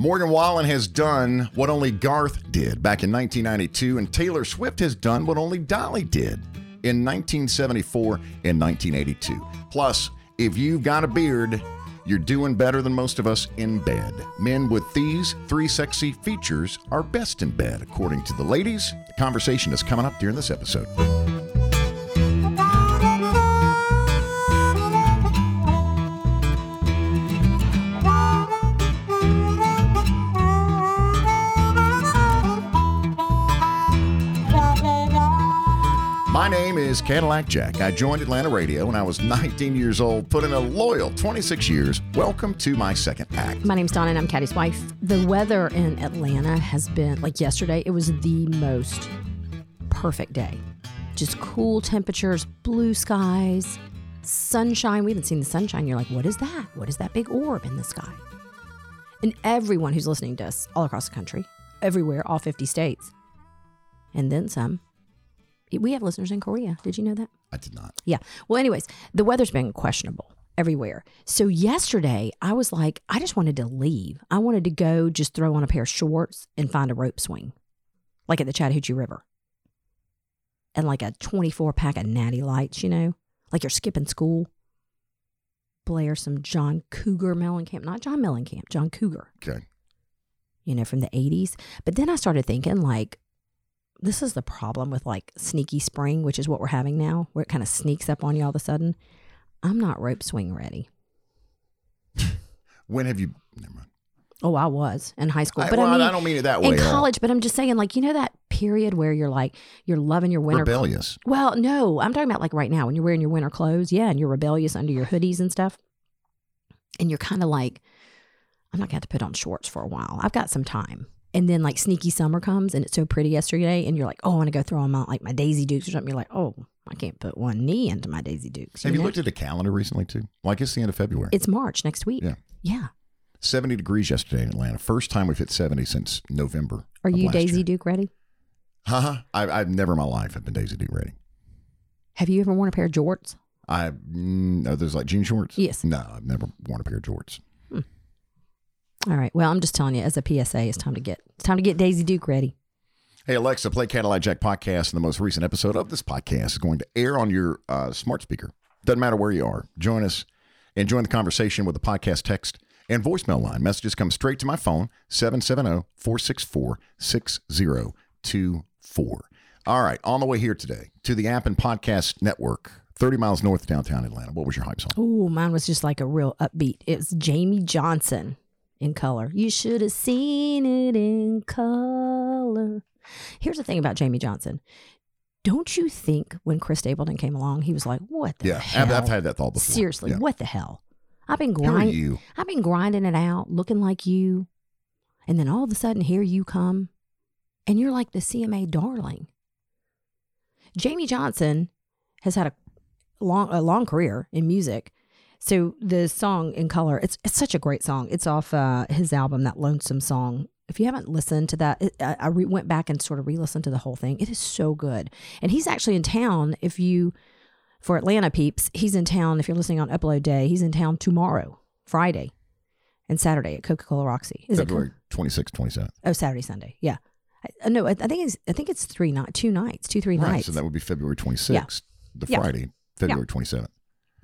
Morgan Wallen has done what only Garth did back in 1992, and Taylor Swift has done what only Dolly did in 1974 and 1982. Plus, if you've got a beard, you're doing better than most of us in bed. Men with these three sexy features are best in bed, according to the ladies. The conversation is coming up during this episode. Is Cadillac Jack. I joined Atlanta Radio when I was 19 years old, put in a loyal 26 years. Welcome to my second act. My name's Donna and I'm Caddy's wife. The weather in Atlanta has been like yesterday, it was the most perfect day. Just cool temperatures, blue skies, sunshine. We haven't seen the sunshine. You're like, what is that? What is that big orb in the sky? And everyone who's listening to us all across the country, everywhere, all 50 states, and then some. We have listeners in Korea. Did you know that? I did not. Yeah. Well, anyways, the weather's been questionable everywhere. So yesterday, I was like, I just wanted to leave. I wanted to go just throw on a pair of shorts and find a rope swing, like at the Chattahoochee River, and like a 24 pack of natty lights, you know, like you're skipping school. Blare some John Cougar Mellencamp, not John Mellencamp, John Cougar, Okay. you know, from the 80s. But then I started thinking, like, this is the problem with like sneaky spring, which is what we're having now, where it kind of sneaks up on you all of a sudden. I'm not rope swing ready. When have you? Never mind. Oh, I was in high school, I, but well, I mean, I don't mean it that way. in all. college. But I'm just saying, like, you know, that period where you're like, you're loving your winter. rebellious. Well, no, I'm talking about like right now when you're wearing your winter clothes, yeah, and you're rebellious under your hoodies and stuff, and you're kind of like, I'm not gonna have to put on shorts for a while. I've got some time. And then like sneaky summer comes and it's so pretty yesterday, and you're like, oh, I want to go throw them out like my Daisy Dukes or something. You're like, oh, I can't put one knee into my Daisy Dukes. Have you looked at the calendar recently too? Like it's the end of February. It's March next week. Yeah. Yeah. 70 degrees yesterday in Atlanta. First time we've hit 70 since November. Are you Daisy year. Duke ready? Huh? I, I've never in my life have been Daisy Duke ready. Have you ever worn a pair of jorts? I no, mm, oh, there's like jean shorts? Yes. No, I've never worn a pair of jorts. All right. Well, I'm just telling you, as a PSA, it's time to get it's time to get Daisy Duke ready. Hey Alexa, play Cadillac Jack podcast. And the most recent episode of this podcast is going to air on your uh, smart speaker. Doesn't matter where you are. Join us and join the conversation with the podcast text and voicemail line. Messages come straight to my phone, oh, 770-464-6024. All right, on the way here today to the App and Podcast Network, 30 miles north of downtown Atlanta. What was your hype song? Oh, mine was just like a real upbeat. It was Jamey Johnson in color. You should have seen it in color. Here's the thing about Jamey Johnson. Don't you think when Chris Stapleton came along, he was like, "What the Yeah, hell?" I've, I've had that thought before. Seriously, Yeah. what the hell? I've been grinding. you? I've been grinding it out, looking like you, and then all of a sudden, here you come, and you're like the CMA darling. Jamey Johnson has had a long, a long career in music. So the song in color, it's it's such a great song. It's off uh, his album, that Lonesome Song. If you haven't listened to that, it, I, I re- went back and sort of re-listened to the whole thing. It is so good, and he's actually in town. If you for Atlanta peeps, he's in town. If you're listening on Upload Day, he's in town tomorrow, Friday, and Saturday at Coca Cola Roxy. Is February it? 26th, 27th. Oh, Saturday, Sunday. Yeah. I, uh, no, I, I think it's I think it's three night, two nights, two three Right, nights so that would be February 26th, the Yeah. Friday, February 27th,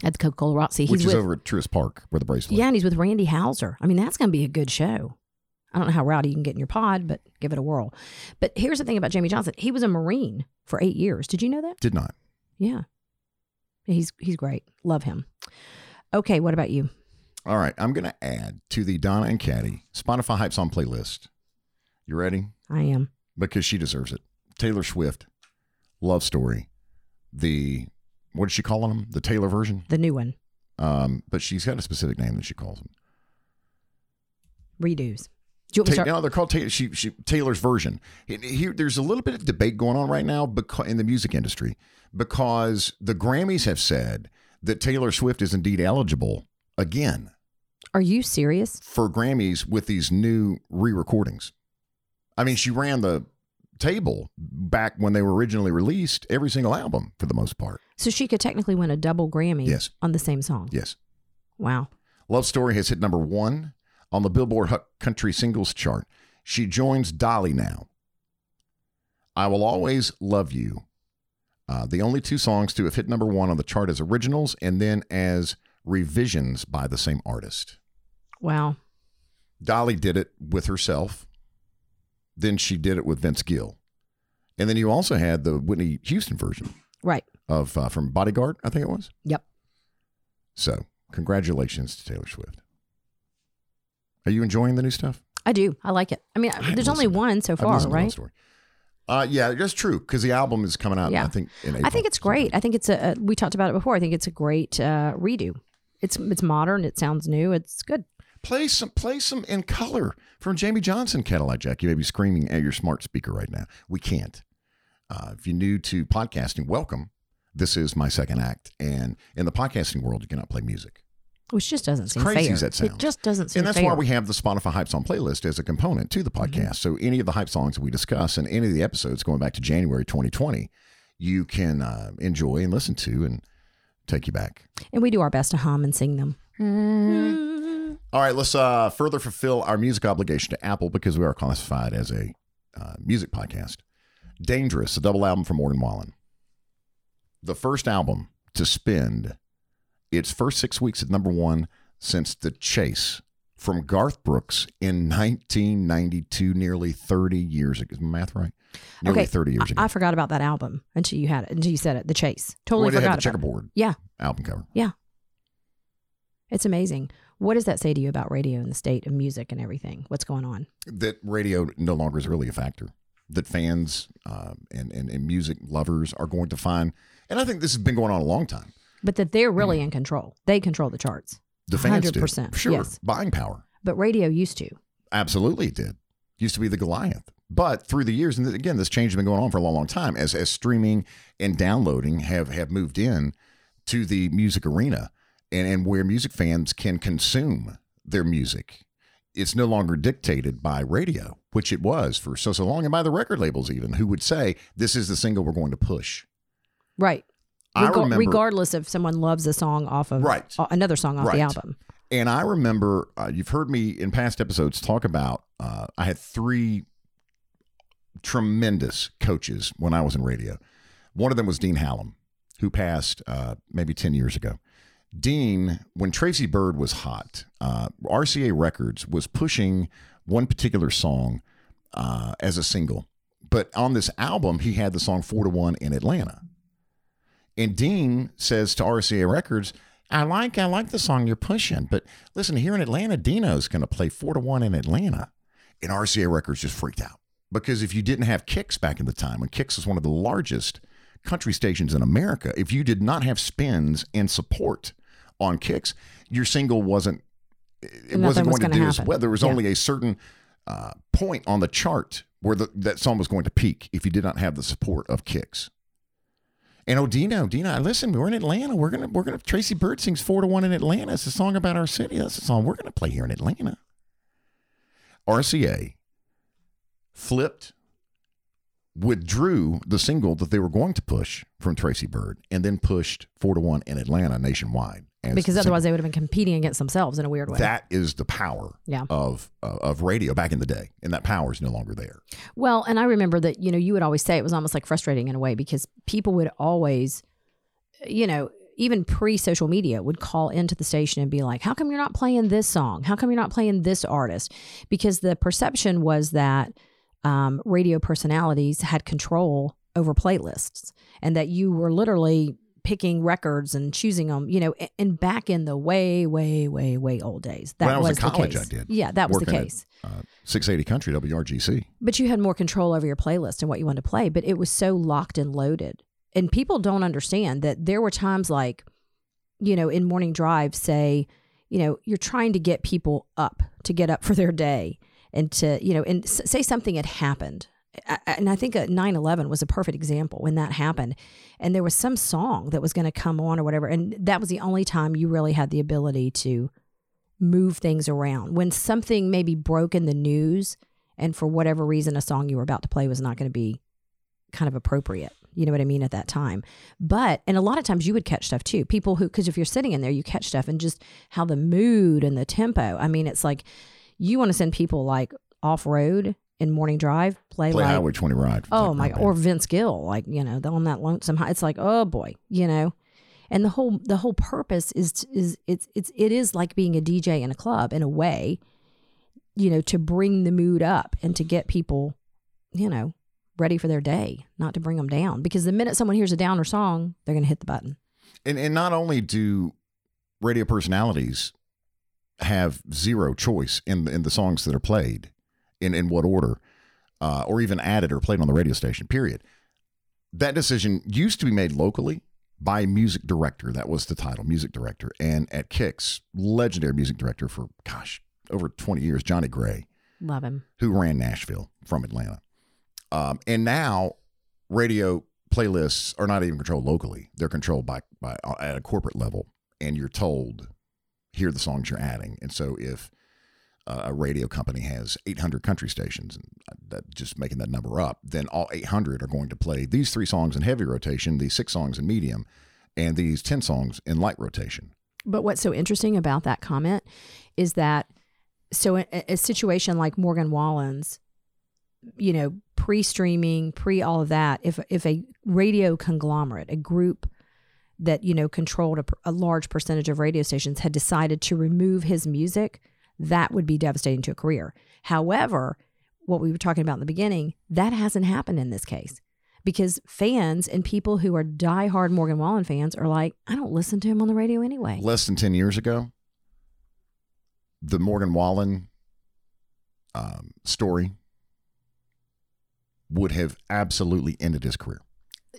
at the Coca Cola Roxy. He's which is with, over at Truist Park where the bracelet Yeah, and he's with Randy Houser. I mean, that's going to be a good show. I don't know how rowdy you can get in your pod, but give it a whirl. But here's the thing about Jamey Johnson: he was a Marine for eight years. Did you know that? Did not. Yeah, he's he's great. Love him. Okay, what about you? All right, I'm going to add to the Donna and Caddy Spotify Hype Song playlist. You ready? I am. Because she deserves it. Taylor Swift, Love Story, the, what is she calling them? The Taylor version? The new one, Um, but she's got a specific name that she calls them. redos. Do you want me Ta- no, they're called Taylor, she, she, Taylor's version. Here- Here, there's a little bit of debate going on right now because, in the music industry because the Grammys have said that Taylor Swift is indeed eligible again Are you serious? for Grammys with these new re-recordings. I mean, she ran the table back when they were originally released, every single album for the most part. So she could technically win a double Grammy Yes. on the same song. Yes. Wow. Love Story has hit number one on the Billboard Hot Country Singles Chart. She joins Dolly now. I Will Always Love You. Uh, the only two songs to have hit number one on the chart as originals and then as revisions by the same artist. Wow. Dolly did it with herself. Then she did it with Vince Gill. And then you also had the Whitney Houston version Right. of uh, from Bodyguard, I think it was. Yep. So, congratulations to Taylor Swift. Are you enjoying the new stuff? I do. I like it. I mean, haven't there's only one so far, right? Uh, yeah, that's true because the album is coming out. Yeah. I think. I think it's great. I think it's a, a. We talked about it before. I think it's a great uh, redo. It's it's modern. It sounds new. It's good. Play some, play some in color from Jamey Johnson Cadillac Jack. You may be screaming at your smart speaker right now. We can't. Uh, if you're new to podcasting, welcome. This is my second act, and in the podcasting world, you cannot play music. Which just doesn't seem crazy fair. as that sounds. It just doesn't seem and that's fair. why we have the Spotify Hype Song playlist as a component to the Mm-hmm. podcast. So any of the hype songs that we discuss and any of the episodes going back to January 2020, you can uh, enjoy and listen to and take you back. and we do our best to hum and sing them. All right, let's uh, further fulfill our music obligation to Apple because we are classified as a uh, music podcast. Dangerous, a double album from Morgan Wallen. The first album to spend its first six weeks at number one since The Chase from Garth Brooks in 1992, nearly 30 years ago. Is my math right? Nearly Okay, 30 years ago. I, I forgot about that album until you had it. Until you said it. The Chase. Totally Well, it had forgot the about it. checkerboard Yeah, album cover. Yeah. It's amazing. What does that say to you about radio and the state of music and everything? What's going on? that radio no longer is really a factor. That fans uh, and, and and music lovers are going to find, and I think this has been going on a long time. But that they're really in control. They control the charts. The fans do, 100%, sure, yes. buying power, But radio used to. absolutely it did. Used to be the Goliath, but through the years, and again, this change has been going on for a long, long time. As as streaming and downloading have have moved in to the music arena, and and where music fans can consume their music. It's no longer dictated by radio, which it was for so so long, and by the record labels even, who would say this is the single we're going to push. Right. I Rega- remember, regardless if someone loves a song off of Right. uh, another song off Right. the album. and I remember uh, you've heard me in past episodes talk about. Uh, I had three tremendous coaches when I was in radio. One of them was Dean Hallam, who passed uh, maybe ten years ago. Dean, when Tracy Byrd was hot, uh, RCA Records was pushing one particular song uh, as a single, but on this album he had the song Four to One in Atlanta. And Dean says to RCA Records, I like I like the song you're pushing, but listen, here in Atlanta, Dino's going to play four to one in Atlanta, and RCA Records just freaked out. Because if you didn't have Kicks back in the time, when Kicks was one of the largest country stations in America, if you did not have spins and support on Kicks, your single wasn't it Nothing wasn't was going to do as happen. well. There was Yeah. only a certain uh, point on the chart where the, that song was going to peak if you did not have the support of Kicks. And oh, Dino, Dino, listen, we're in Atlanta. We're gonna, we're gonna. Tracy Byrd sings four to one in Atlanta. It's a song about our city. That's a song we're gonna play here in Atlanta. RCA flipped, withdrew the single that they were going to push from Tracy Byrd, and then pushed four to one in Atlanta nationwide. Because otherwise they would have been competing against themselves in a weird way. that is the power Yeah. of uh, of radio back in the day, and that power is no longer there. Well, and I remember that, you know, you would always say it was almost like frustrating in a way because people would always, you know, even pre social media would call into the station and be like, how come you're not playing this song? How come you're not playing this artist? Because the perception was that um, radio personalities had control over playlists and that you were literally picking records and choosing them, you know, and back in the way, way, way, way old days. That When I was in the college, case. I did, Yeah, that was the working at- case. Uh, 680 Country WRGC. But you had more control over your playlist and what you wanted to play, but it was so locked and loaded. And people don't understand that there were times like, you know, in morning drive, say, you know, you're trying to get people up to get up for their day and to, you know, and s- say something had happened. I- And I think 9 11 was a perfect example when that happened. And there was some song that was going to come on or whatever. And that was the only time you really had the ability to move things around. When something maybe broke in the news, and for whatever reason, a song you were about to play was not going to be kind of appropriate. You know what I mean at that time. But, and a lot of times you would catch stuff too. People who, because if you're sitting in there, you catch stuff and just how the mood and the tempo. I mean, it's like, You want to send people like off road in morning drive, play, Play like Highway 20 Ride. oh Like, my or Vince Gill, like you know, on that lonesome high. It's like oh boy, you know, and the whole the whole purpose is is it's it's it is like being a DJ in a club in a way, you know, to bring the mood up and to get people, you know, ready for their day, not to bring them down. Because the minute someone hears a downer song, they're going to hit the button. And and not only do radio personalities have zero choice in in the songs that are played, in in what order, uh, or even added or played on the radio station. Period. That decision used to be made locally by music director. That was the title, music director. And at Kicks, legendary music director for gosh over twenty years, Johnny Gray, Love him. who ran Nashville from Atlanta. Um, and now radio playlists are not even controlled locally; they're controlled by by at a corporate level, and you're told here are the songs you're adding. And so if uh, a radio company has 800 country stations, and uh, that just making that number up, then all 800 are going to play these three songs in heavy rotation, these six songs in medium, and these 10 songs in light rotation. But what's so interesting about that comment is that so a, a situation like Morgan Wallen's, you know, pre-streaming, pre all of that, if if a radio conglomerate, a group that you know controlled a, a large percentage of radio stations had decided to remove his music, that would be devastating to a career. However, what we were talking about in the beginning, that hasn't happened in this case. Because fans and people who are diehard Morgan Wallen fans are like, I don't listen to him on the radio anyway. Less than 10 years ago, the Morgan Wallen um, story would have absolutely ended his career.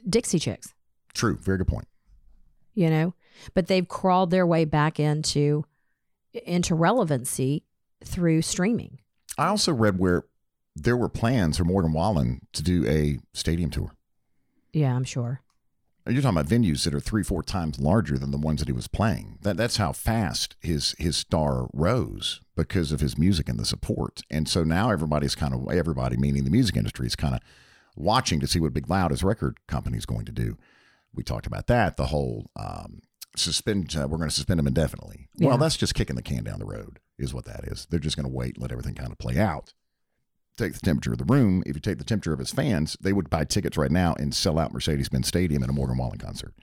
Dixie Chicks, True. Very good point. You know, but they've crawled their way back into into relevancy through streaming. I also read where there were plans for Morgan Wallen to do a stadium tour. Yeah, I'm sure. You're talking about venues that are three, four times larger than the ones that he was playing. That that's how fast his his star rose because of his music and the support. And so now everybody's kind of everybody, meaning the music industry, is kind of watching to see what Big Loud, his record company, is going to do. We talked about that. The whole um, suspend. Uh, we're going to suspend him indefinitely. Yeah. Well, that's just kicking the can down the road, is what that is. They're just going to wait, and let everything kind of play out. Take the temperature of the room. If you take the temperature of his fans, they would buy tickets right now and sell out Mercedes-Benz Stadium at a Morgan Wallen concert.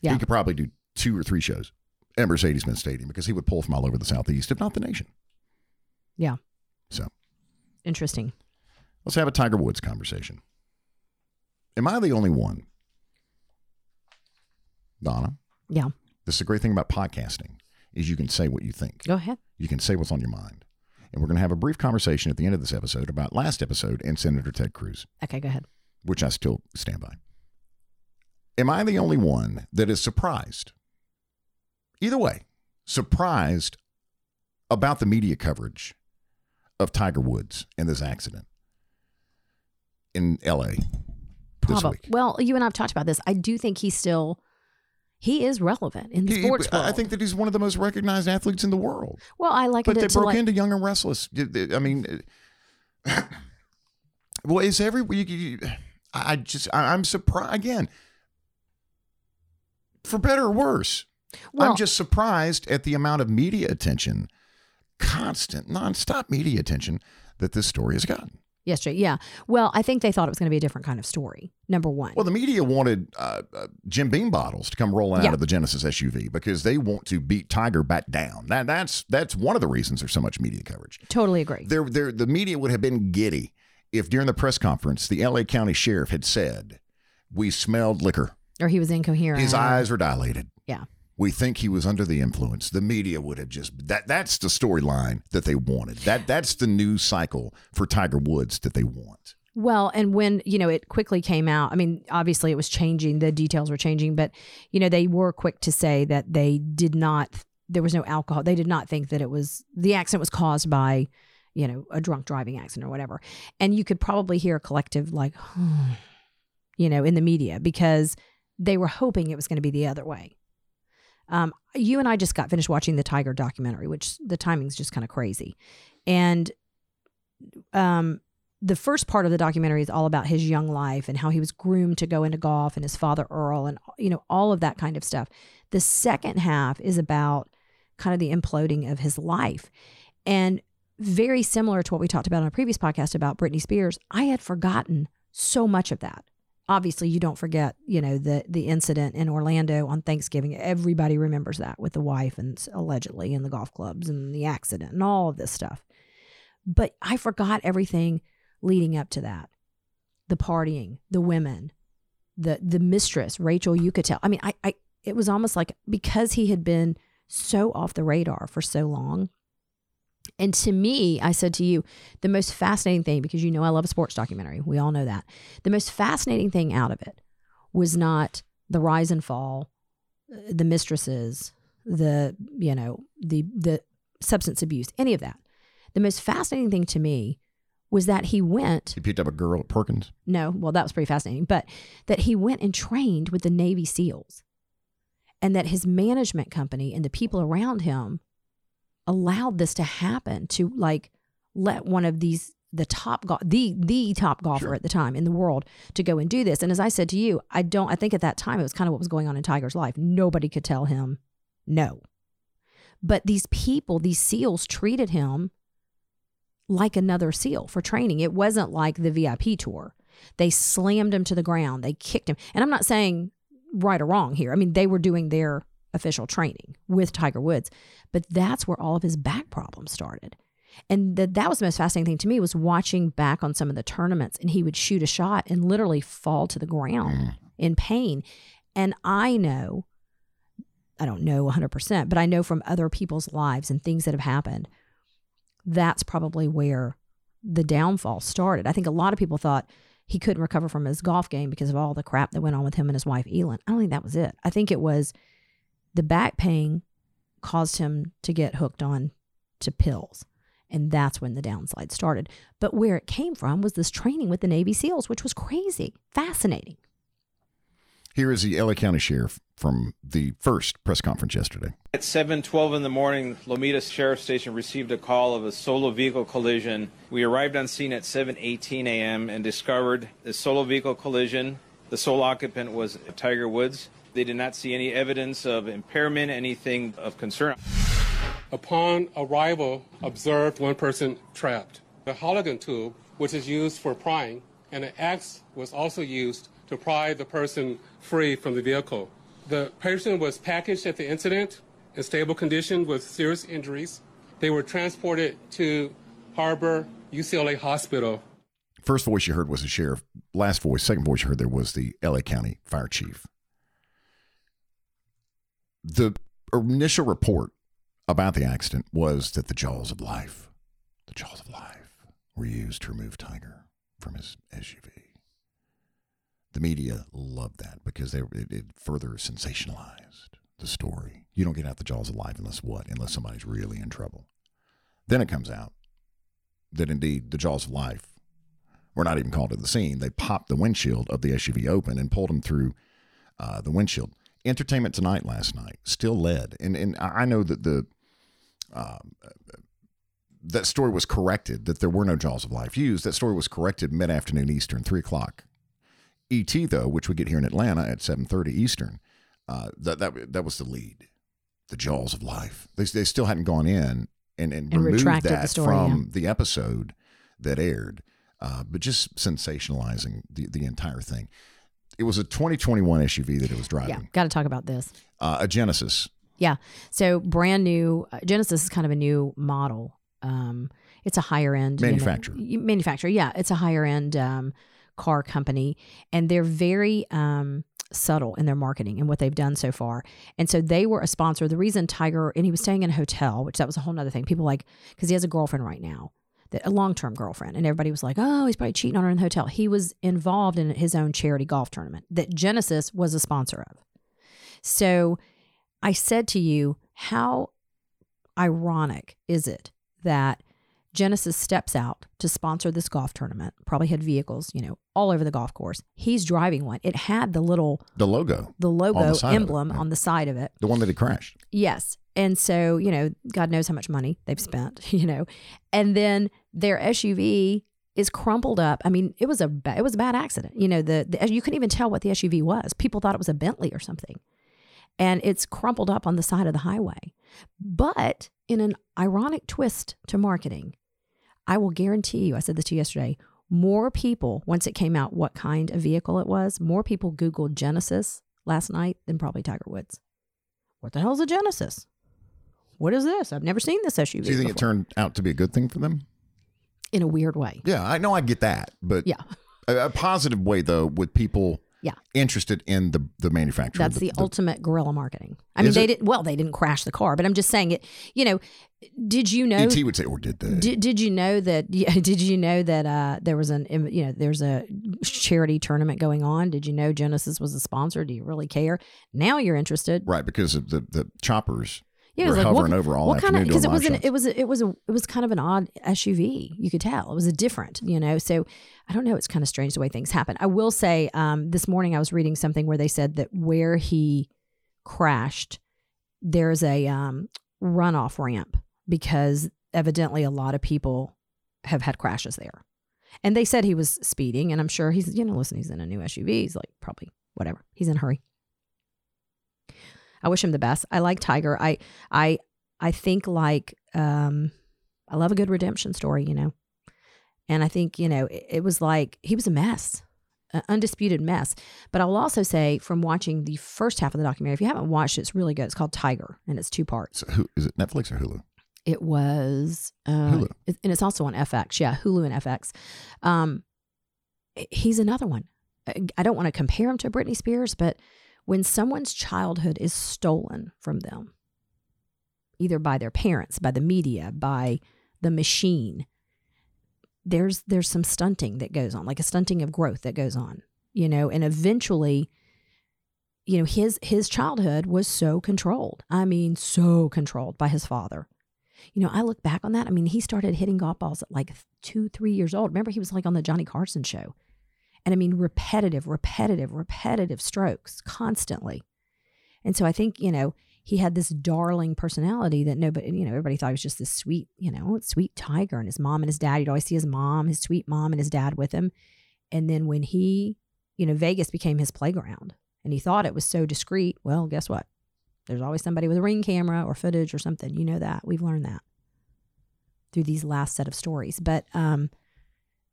Yeah. He could probably do two or three shows at Mercedes-Benz Stadium because he would pull from all over the Southeast, if not the nation. Yeah. So Interesting. let's have a Tiger Woods conversation. Am I the only one, Donna? Yeah. This is a great thing about podcasting is you can say what you think. Go ahead. You can say what's on your mind. And we're going to have a brief conversation at the end of this episode about last episode and Senator Ted Cruz, Okay, go ahead. which I still stand by. Am I the only one that is surprised? Either way, surprised about the media coverage of Tiger Woods and this accident in LA this Probably. week. Well, you and I've talked about this. I do think he's still he is relevant in the He- sports world. I think that he's one of the most recognized athletes in the world. well, I like But it they broke like, into Young and Restless. I mean, well, it's every week. you- I just, I'm surprised again. For better or worse, well, I'm just surprised at the amount of media attention, constant, nonstop media attention that this story has gotten. Yes, Jay. Yeah. Well, I think they thought it was going to be a different kind of story. Number one. Well, the media wanted uh, uh, Jim Beam bottles to come rolling Yeah. out of the Genesis SUV because they want to beat Tiger back down. That, that's that's one of the reasons there's so much media coverage. totally agree. there, there, the media would have been giddy if during the press conference the LA County Sheriff had said, "We smelled liquor. Or he was incoherent. His eyes were dilated. Yeah. We think he was under the influence." The media would have just that. That's the storyline that they wanted. That that's the news cycle for Tiger Woods that they want. Well, and when, you know, it quickly came out, I mean, obviously it was changing, the details were changing, but, you know, they were quick to say that they did not, there was no alcohol. They did not think that it was, the accident was caused by, you know, a drunk driving accident or whatever. And you could probably hear a collective, like, you know, in the media because they were hoping it was going to be the other way. Um, you and I just got finished watching the Tiger documentary, which the timing's just kind of crazy. And, um, the first part of the documentary is all about his young life and how he was groomed to go into golf and his father Earl and you know all of that kind of stuff. The second half is about kind of the imploding of his life. And very similar to what we talked about on a previous podcast about Britney Spears, I had forgotten so much of that. Obviously, you don't forget, you know, the the incident in Orlando on Thanksgiving. Everybody remembers that with the wife and allegedly in the golf clubs and the accident and all of this stuff. But I forgot everything leading up to that. The partying, the women, the the mistress, Rachel you could tell I mean, I, I it was almost like because he had been so off the radar for so long, and to me, I said to you, the most fascinating thing, because you know I love a sports documentary, we all know that. The most fascinating thing out of it was not the rise and fall, uh, the mistresses, the, you know, the the substance abuse, any of that. The most fascinating thing to me was that he went. He picked up a girl at Perkins. No, well, that was pretty fascinating, but that he went and trained with the Navy SEALs and that his management company and the people around him allowed this to happen to like let one of these the top go- the the top golfer Sure. at the time in the world to go and do this. And as I said to you, I don't I think at that time it was kind of what was going on in Tiger's life. Nobody could tell him no. But these people, these SEALs treated him like another SEAL for training. It wasn't like the VIP tour. They slammed him to the ground. They kicked him. And I'm not saying right or wrong here. I mean, they were doing their official training with Tiger Woods, but that's where all of his back problems started. And the, that was the most fascinating thing to me was watching back on some of the tournaments and he would shoot a shot and literally fall to the ground mm. in pain. And I know, I don't know 100%, but I know from other people's lives and things that have happened, that's probably where the downfall started. I think a lot of people thought he couldn't recover from his golf game because of all the crap that went on with him and his wife, Elin. I don't think that was it. I think it was the back pain caused him to get hooked on to pills. And that's when the downslide started. But where it came from was this training with the Navy SEALs, which was crazy, fascinating. Here is the LA County Sheriff from the first press conference yesterday. At 7:12 in the morning, Lomita Sheriff Station received a call of a solo vehicle collision. We arrived on scene at 7:18 a.m. and discovered the solo vehicle collision. The sole occupant was Tiger Woods. They did not see any evidence of impairment, anything of concern. Upon arrival, observed one person trapped. The Halligan tool, which is used for prying, and an axe was also used to pry the person free from the vehicle. The person was packaged at the incident in stable condition with serious injuries. They were transported to Harbor UCLA Hospital. First voice you heard was the sheriff. Last voice, second voice you heard there was the LA County fire chief. The initial report about the accident was that the jaws of life, the jaws of life, were used to remove Tiger from his SUV. The media loved that because they, it, it further sensationalized the story. You don't get out the jaws of life unless what? Unless somebody's really in trouble. Then it comes out that indeed the jaws of life were not even called to the scene. They popped the windshield of the SUV open and pulled him through uh, the windshield. Entertainment Tonight last night still led, and and I know that the um, that story was corrected that there were no jaws of life used. That story was corrected mid afternoon Eastern, three o'clock. ET though, which we get here in Atlanta at seven thirty Eastern, uh, that that that was the lead. The jaws of life. They they still hadn't gone in and and, And removed retracted the that story, from the episode that aired, uh, but just sensationalizing the the entire thing. It was a 2021 SUV that it was driving, Yeah, got to talk about this. uh, a Genesis. Yeah. So brand new uh, Genesis is kind of a new model. Um, it's a higher end you know- Manufacturer. manufacturer. Yeah, it's a higher end um, car company, and they're very um, subtle in their marketing and what they've done so far. And so they were a sponsor. The reason Tiger and he was staying in a hotel, which that was a whole nother thing. People like because he has a girlfriend right now. That a long term girlfriend, and everybody was like, "Oh, he's probably cheating on her in the hotel." He was involved in his own charity golf tournament that Genesis was a sponsor of. So I said to you, how ironic is it that Genesis steps out to sponsor this golf tournament? Probably had vehicles, you know, all over the golf course. He's driving one. It had the little The logo, the logo it, emblem yeah. on the side of it. the one that had crashed. Yes. And so, you know, God knows how much money they've spent, you know. And then their SUV is crumpled up. I mean, it was a ba- it was a bad accident. You know, the, the you couldn't even tell what the SUV was. People thought it was a Bentley or something. And it's crumpled up on the side of the highway. But in an ironic twist to marketing, I will guarantee you, I said this to you yesterday, more people, once it came out what kind of vehicle it was, more people Googled Genesis last night than probably Tiger Woods. What the hell's a Genesis? What is this? I've never seen this SUV. Do you think before. it turned out to be a good thing for them? In a weird way? Yeah, I know I get that, but Yeah. a, a positive way though with people Yeah. interested in the the manufacturer. That's the, ultimate guerrilla marketing. I mean, they didn't. Well, they didn't crash the car, but I'm just saying it. You know, did you know? ET would say, or did they? Did, did you know that? Yeah, did you know that uh, there was an you know there's a charity tournament going on? Did you know Genesis was a sponsor? Do you really care? Now you're interested. right, because of the the choppers Yeah, were was like, hovering what, over all what kind of because it was an, it was a, it was a it was kind of an odd SUV. You could tell it was a different, you know. So I don't know. It's kind of strange the way things happen. I will say, um, this morning I was reading something where they said that where he crashed, there's a um, runoff ramp because evidently a lot of people have had crashes there. And they said he was speeding, and I'm sure he's, you know, listen, he's in a new SUV. He's like, probably whatever. He's in a hurry. I wish him the best. I like Tiger. I, I, I think like, um, I love a good redemption story, you know. And I think, you know, it, it was like he was a mess, an undisputed mess. But I'll also say from watching the first half of the documentary, if you haven't watched it, it's really good. It's called Tiger, and it's two parts. So who, is it Netflix or Hulu? It was, uh, Hulu. it- and it's also on FX. Yeah, Hulu and FX. Um, he's another one. I- I don't want to compare him to Britney Spears, but when someone's childhood is stolen from them, either by their parents, by the media, by the machine, there's there's some stunting that goes on, like a stunting of growth that goes on, you know, and eventually you know his his childhood was so controlled. I mean so controlled by his father. You know i look back on that. I mean he started hitting golf balls at like two three years old. Remember he was like on the johnny carson show and i mean repetitive repetitive repetitive strokes constantly and so i think you know he had this darling personality that nobody you know everybody thought he was just this sweet you know sweet tiger and his mom and his dad you'd always see his mom his sweet mom and his dad with him and then when he you know vegas became his playground and he thought it was so discreet. Well, guess what? There's always somebody with a ring camera or footage or something. You know that. We've learned that through these last set of stories. But um,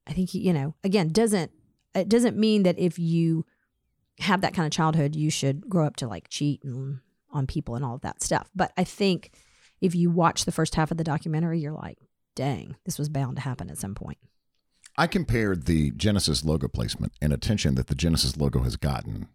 I think you know, again, doesn't it doesn't mean that if you have that kind of childhood, you should grow up to like cheat and, on people and all of that stuff. But I think if you watch the first half of the documentary, you're like, dang, this was bound to happen at some point. I compared the Genesis logo placement and attention that the Genesis logo has gotten,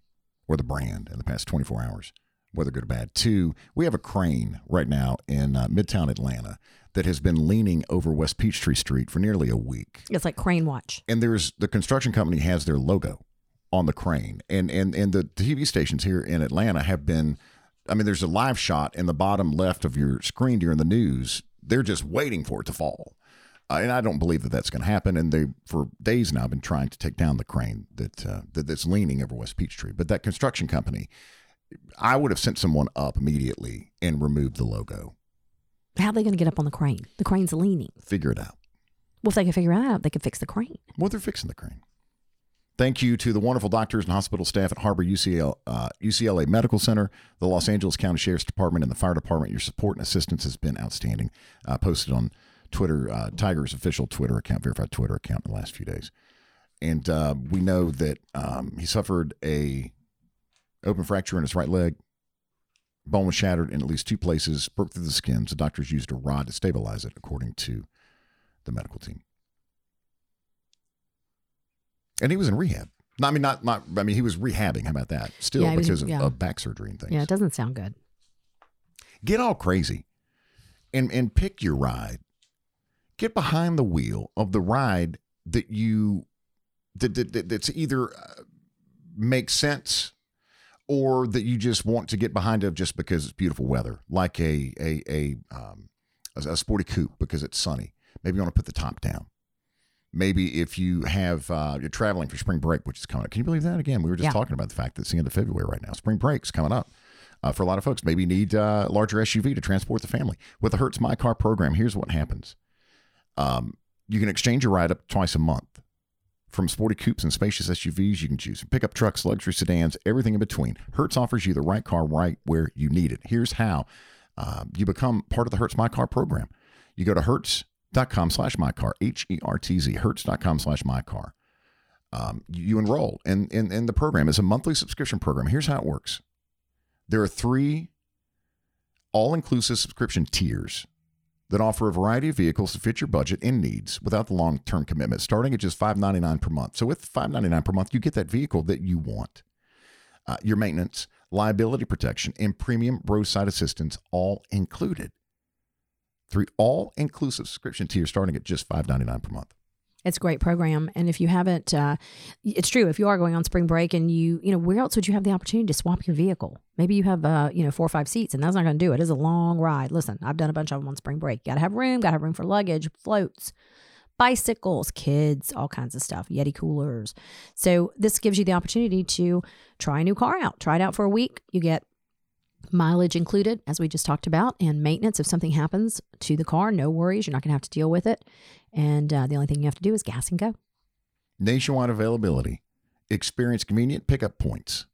or the brand, in the past 24 hours, whether good or bad, to we have a crane right now in uh, Midtown Atlanta that has been leaning over West Peachtree Street for nearly a week. It's like Crane Watch. And there's the construction company has their logo on the crane, and and and the TV stations here in Atlanta have been. I mean, there's a live shot in the bottom left of your screen during the news. They're just waiting for it to fall. Uh, and I don't believe that that's going to happen. And they, for days now, have been trying to take down the crane that, uh, that that's leaning over West Peachtree. But that construction company, I would have sent someone up immediately and removed the logo. How are they going to get up on the crane? The crane's leaning. Figure it out. Well, if they can figure it out, they can fix the crane. Well, they're fixing the crane. Thank you to the wonderful doctors and hospital staff at Harbor UCL, uh, UCLA Medical Center, the Los Angeles County Sheriff's Department, and the Fire Department. Your support and assistance has been outstanding. Uh, posted on Twitter, uh, Tiger's official Twitter account, verified Twitter account in the last few days. And uh, we know that um, he suffered a open fracture in his right leg. Bone was shattered in at least two places, broke through the skin. So doctors used a rod to stabilize it, according to the medical team. And he was in rehab. I mean, not, not. I mean, he was rehabbing. How about that? Still, Yeah, he was- because of, yeah. of back surgery and things. Yeah, it doesn't sound good. Get all crazy, and and pick your ride. Get behind the wheel of the ride that you that, that, that that's either uh, makes sense or that you just want to get behind of just because it's beautiful weather, like a a a um, a, a sporty coupe because it's sunny. Maybe you want to put the top down. Maybe if you have uh, you're traveling for spring break, which is coming up. Can you believe that? Again, we were just Yeah. talking about the fact that it's the end of February right now. Spring break's coming up. Uh, for a lot of folks, maybe you need uh, a larger SUV to transport the family. With the Hertz My Car program, here's what happens: um, you can exchange your ride up twice a month. From sporty coupes and spacious SUVs, you can choose pickup trucks, luxury sedans, everything in between. Hertz offers you the right car right where you need it. Here's how uh, you become part of the Hertz My Car program. You go to hertz.com slash my car, H E R T Z, hertz.com slash my car. Um, you enroll in, in, in the program. It's a monthly subscription program. Here's how it works there are three all inclusive subscription tiers that offer a variety of vehicles to fit your budget and needs without the long term commitment, starting at just $5.99 per month. So, with $5.99 per month, you get that vehicle that you want. Uh, your maintenance, liability protection, and premium roadside assistance all included. Three all inclusive subscription tiers starting at just $5.99 per month. It's a great program, and if you haven't, uh, it's true. If you are going on spring break and you, you know, where else would you have the opportunity to swap your vehicle? Maybe you have, uh, you know, four or five seats, and that's not going to do it. It's a long ride. Listen, I've done a bunch of them on spring break. Got to have room. Got to have room for luggage, floats, bicycles, kids, all kinds of stuff, Yeti coolers. So this gives you the opportunity to try a new car out. Try it out for a week. You get mileage included, as we just talked about, and maintenance if something happens to the car. No worries, you're not going to have to deal with it. And uh, the only thing you have to do is gas and go. Nationwide availability. Experience convenient pickup points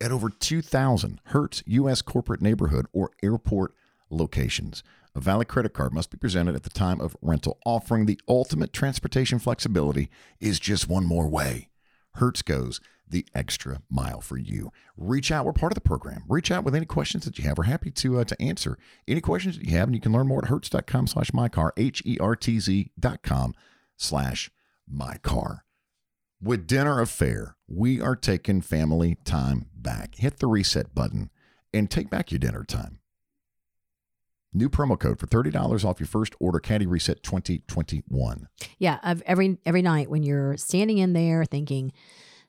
at over 2,000 Hertz U.S. corporate neighborhood or airport locations. A valid credit card must be presented at the time of rental. Offering the ultimate transportation flexibility is just one more way. Hertz goes the extra mile for you. Reach out. We're part of the program. Reach out with any questions that you have. We're happy to uh, to answer any questions that you have, and you can learn more at hertz.com slash mycar, H-E-R-T-Z dot com slash mycar. With Dinner Affair, we are taking family time back. Hit the reset button and take back your dinner time. New promo code for $30 off your first order, Caddy Reset 2021. Yeah, of every every night when you're standing in there thinking,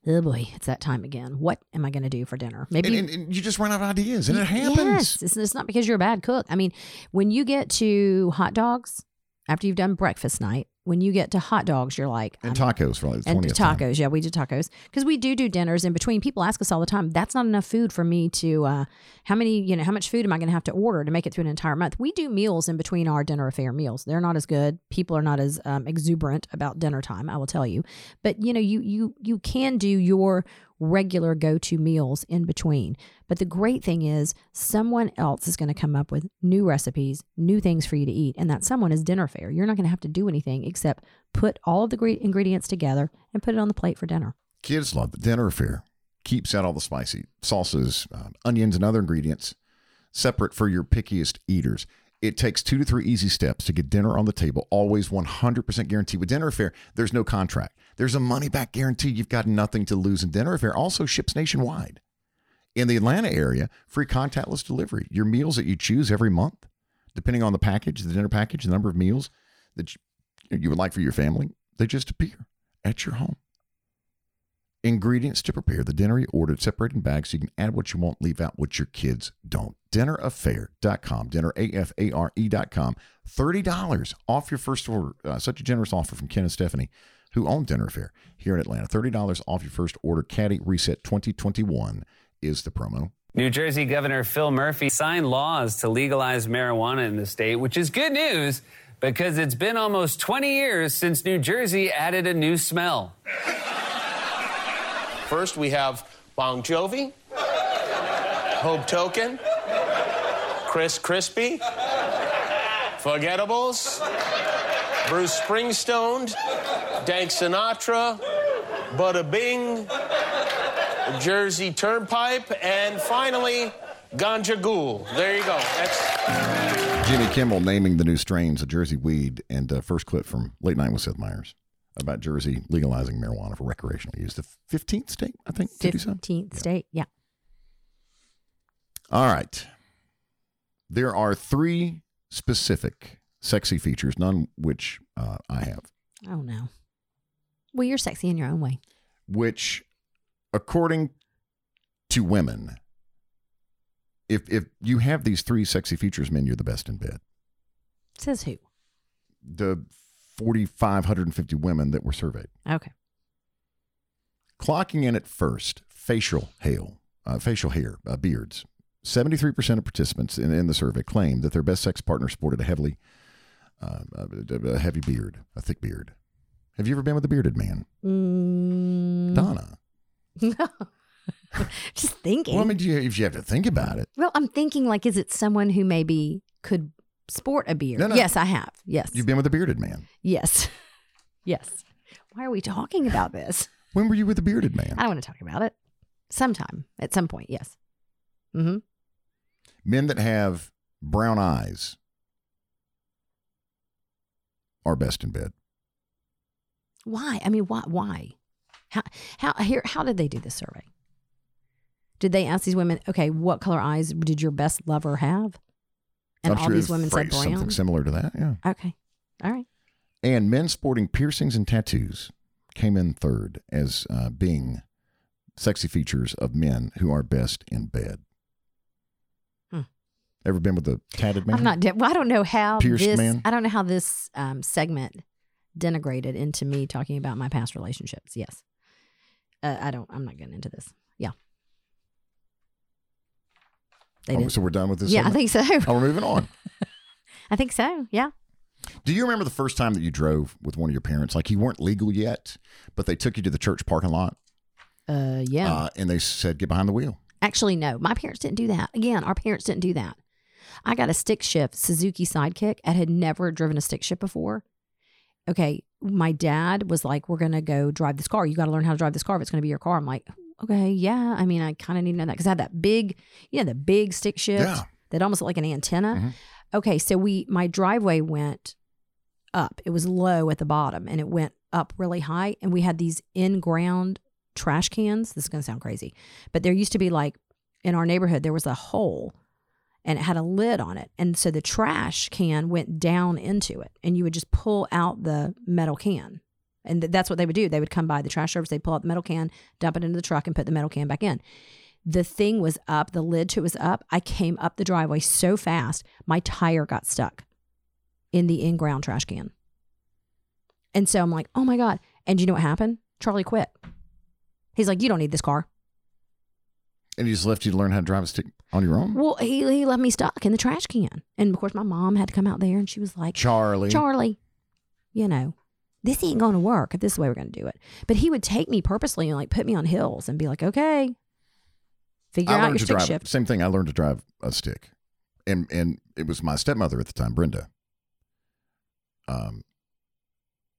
oh boy, it's that time again. What am I going to do for dinner? Maybe And, and, and you just run out of ideas, and it happens. Yes, it's, it's not because you're a bad cook. I mean, when you get to hot dogs after you've done breakfast night, when you get to hot dogs, you're like, And tacos for like the and 20th time. tacos. Yeah, we do tacos because we do do dinners in between. People ask us all the time, that's not enough food for me to, uh, how many, you know, how much food am I going to have to order to make it through an entire month? We do meals in between our dinner affair meals. They're not as good. People are not as um, exuberant about dinner time, I will tell you. But, you know, you, you, you can do your regular go-to meals in between. But the great thing is someone else is going to come up with new recipes, new things for you to eat. And that someone is dinner fare. You're not going to have to do anything except put all of the gre- ingredients together and put it on the plate for dinner. Kids love the dinner affair. Keeps out all the spicy sauces, uh, onions, and other ingredients separate for your pickiest eaters. It takes two to three easy steps to get dinner on the table, always 100% guaranteed. With Dinner Affair, there's no contract. There's a money back guarantee. You've got nothing to lose. in Dinner Affair also ships nationwide. In the Atlanta area, free contactless delivery. Your meals that you choose every month, depending on the package, the dinner package, the number of meals that you, would like for your family, they just appear at your home. Ingredients to prepare the dinner you ordered, separate in bags so you can add what you want, leave out what your kids don't. Dinneraffair.com, dinner, A-F-A-R-E.com. $30 off your first order. Uh, such a generous offer from Ken and Stephanie, who own Dinner Affair here in Atlanta. $30 off your first order. Caddy Reset 2021 is the promo. New Jersey Governor Phil Murphy signed laws to legalize marijuana in the state, which is good news because it's been almost 20 years since New Jersey added a new smell. First, we have Bon Jovi, Hope Token, Chris Crispy, Forgettables, Bruce Springsteen, Dank Sinatra, Bada Bing, Jersey Turnpike, and finally, Ganja Ghoul. There you go. That's. Jimmy Kimmel naming the new strains of Jersey weed, and uh, first clip from Late Night with Seth Meyers about Jersey legalizing marijuana for recreational use. The 15th state, I think, to do so. 15th state. Yeah. All right. There are three specific sexy features, none which uh, I have, Oh, no. Well, you're sexy in your own way. which, according to women, if if you have these three sexy features, men, you're the best in bed. Says who? The 4,550 women that were surveyed. Okay. Clocking in at first, facial hair, uh, facial hair, uh, beards. 73% of participants in, in the survey claimed that their best sex partner sported a heavily, uh, a, a heavy beard, a thick beard. Have you ever been with a bearded man? Mm, Donna. No. Just thinking. Well, I mean, you- if you have to think about it, Well, I'm thinking like, is it someone who maybe could sport a beard. No, no. Yes, I have. Yes. You've been with a bearded man. yes. yes. Why are we talking about this? When were you with a bearded man? I don't want to talk about it. Sometime, at some point, yes. Mm-hmm. Men that have brown eyes are best in bed. Why? I mean, why? Why? How? How? Here? How did they do this survey? Did they ask these women? Okay, what color eyes did your best lover have? And I'm all sure these women said brown. Something similar to that, yeah. Okay, all right. And men sporting piercings and tattoos came in third as uh, being sexy features of men who are best in bed. Hmm. Ever been with a tatted man? I'm not. Well, I don't know how Pierced this. man? I don't know how this um, segment denigrated into me talking about my past relationships. Yes, uh, I don't. I'm not getting into this. Yeah, they Oh, did. so we're done with this. Yeah, I think so. Oh, we're moving on. I think so. Yeah. Do you remember the first time that you drove with one of your parents? Like you weren't legal yet, but they took you to the church parking lot Uh, yeah. uh, and they said, get behind the wheel. Actually, no. My parents didn't do that. Again, our parents didn't do that. I got a stick shift Suzuki Sidekick. I had never driven a stick shift before. Okay, my dad was like, "We're gonna go drive this car. You got to learn how to drive this car if it's gonna be your car." I'm like, "Okay, yeah." I mean, I kind of need to know that because I had that big, you know, the big stick shift Yeah. that almost looked like an antenna. Mhm. Okay, so we my driveway went up. It was low at the bottom, and it went up really high. And we had these in ground trash cans. This is gonna sound crazy, but there used to be like in our neighborhood there was a hole and it had a lid on it. And so the trash can went down into it and you would just pull out the metal can. And th- that's what they would do. They would come by the trash service they'd pull out the metal can dump it into the truck and put the metal can back in. The thing was up the lid to it was up. I came up the driveway so fast my tire got stuck in the in-ground trash can. And so i'm like oh my god. And you know what happened? Charlie quit. He's like you don't need this car And he just left you to learn how to drive a stick on your own? Well, he, he left me stuck in the trash can. And of course, my mom had to come out there and she was like, Charlie. Charlie, you know, this ain't going to work if this is the way we're going to do it. But he would take me purposely and like put me on hills and be like, okay, figure I out your to stick drive. shift. Same thing. I learned to drive a stick, and and it was my stepmother at the time, Brenda. Um,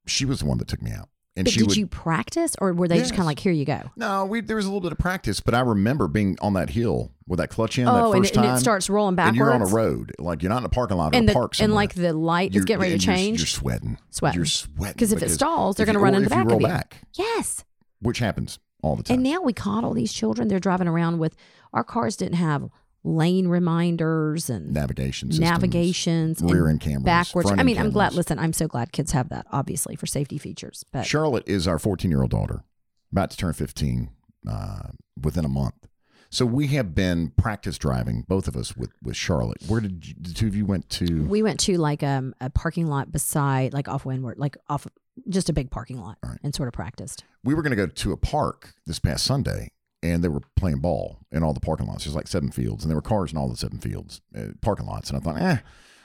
she was the one that took me out, and But she did would. you practice or were they just kind of like, here you go? no, we there was a little bit of practice, but I remember being on that hill with that clutch in oh, that and, first it- and it starts rolling backwards. and you're on a road, like you're not in a parking lot And the, park and like the light is You're- getting ready to and you're- change. You're, sweating. Sweating. You're sweating because if it stalls, they're gonna run or in the back of roll you. back, yes. which happens all the time. And now we coddle these children. They're driving around with our cars didn't have lane reminders and navigation systems, navigations, and rear end cameras, backwards. I mean, I'm glad. Listen, I'm so glad kids have that, obviously, for safety features. But Charlotte is our 14 year old daughter, about to turn 15 uh, within a month. So we have been practice driving, both of us, with, with Charlotte. Where did you, the two of you went to? we went to like um, a parking lot beside, like off Windward, like off just a big parking lot, Right. and sort of practiced. We were going to go to a park this past Sunday, and they were playing ball in all the parking lots. There's like seven fields, and there were cars in all the seven fields, uh, parking lots. And I thought, eh,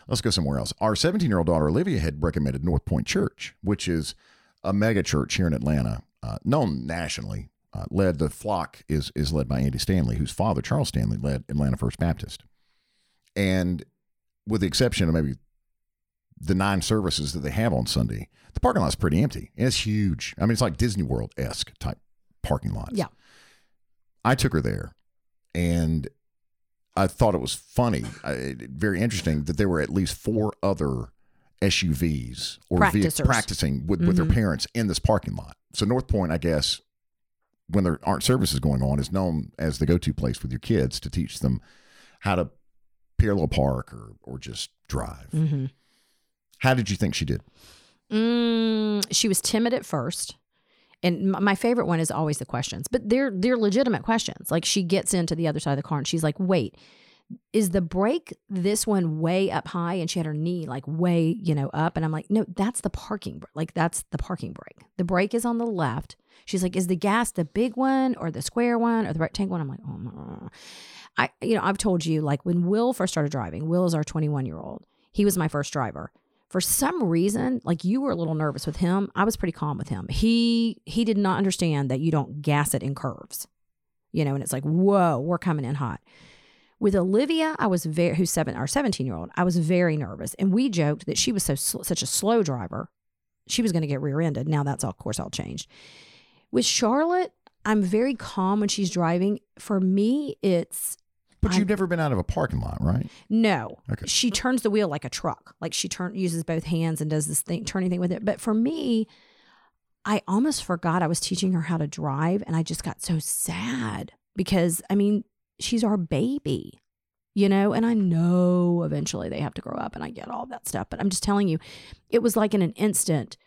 let's go somewhere else. Our 17 year old daughter, Olivia, had recommended North Point Church, which is a mega church here in Atlanta, uh, known nationally. Uh, led the flock is is led by Andy Stanley, whose father Charles Stanley led Atlanta First Baptist, and with the exception of maybe the nine services that they have on Sunday, the parking lot's pretty empty. And it's huge. I mean, it's like Disney World esque type parking lots. Yeah. I took her there, and I thought it was funny, I, very interesting that there were at least four other SUVs or vehicles practicing with, with their Mhm. parents in this parking lot. So North Point, I guess, when there aren't services going on, is known as the go-to place with your kids to teach them how to parallel park or or just drive. Mm-hmm. How did you think she did? Mm, she was timid at first. And my favorite one is always the questions, but they're they're legitimate questions. Like she gets into the other side of the car and she's like, "Wait, is the brake this one way up high?" And she had her knee like way, you know, up. And I'm like, "No, that's the parking brake. Like that's the parking brake. The brake is on the left." She's like, "Is the gas the big one or the square one or the rectangle one?" I'm like, "Oh my." I, you know, I've told you like when Will first started driving. Will is our 21 year old. He was my first driver for some reason like you were a little nervous with him i was pretty calm with him he he did not understand that you don't gas it in curves you know and it's like whoa we're coming in hot With Olivia, I was very who's seven our seventeen year old. I was very nervous, and we joked that she was so such a slow driver, she was going to get rear ended. Now that's all, of course, all changed. With Charlotte, I'm very calm when she's driving. For me, it's But I'm- you've never been out of a parking lot, right? no. Okay. She turns the wheel like a truck. Like she turn uses both hands and does this thing turning thing with it. But for me, I almost forgot I was teaching her how to drive and I just got so sad because I mean, she's our baby. You know, and I know eventually they have to grow up and I get all that stuff, but I'm just telling you, it was like in an instant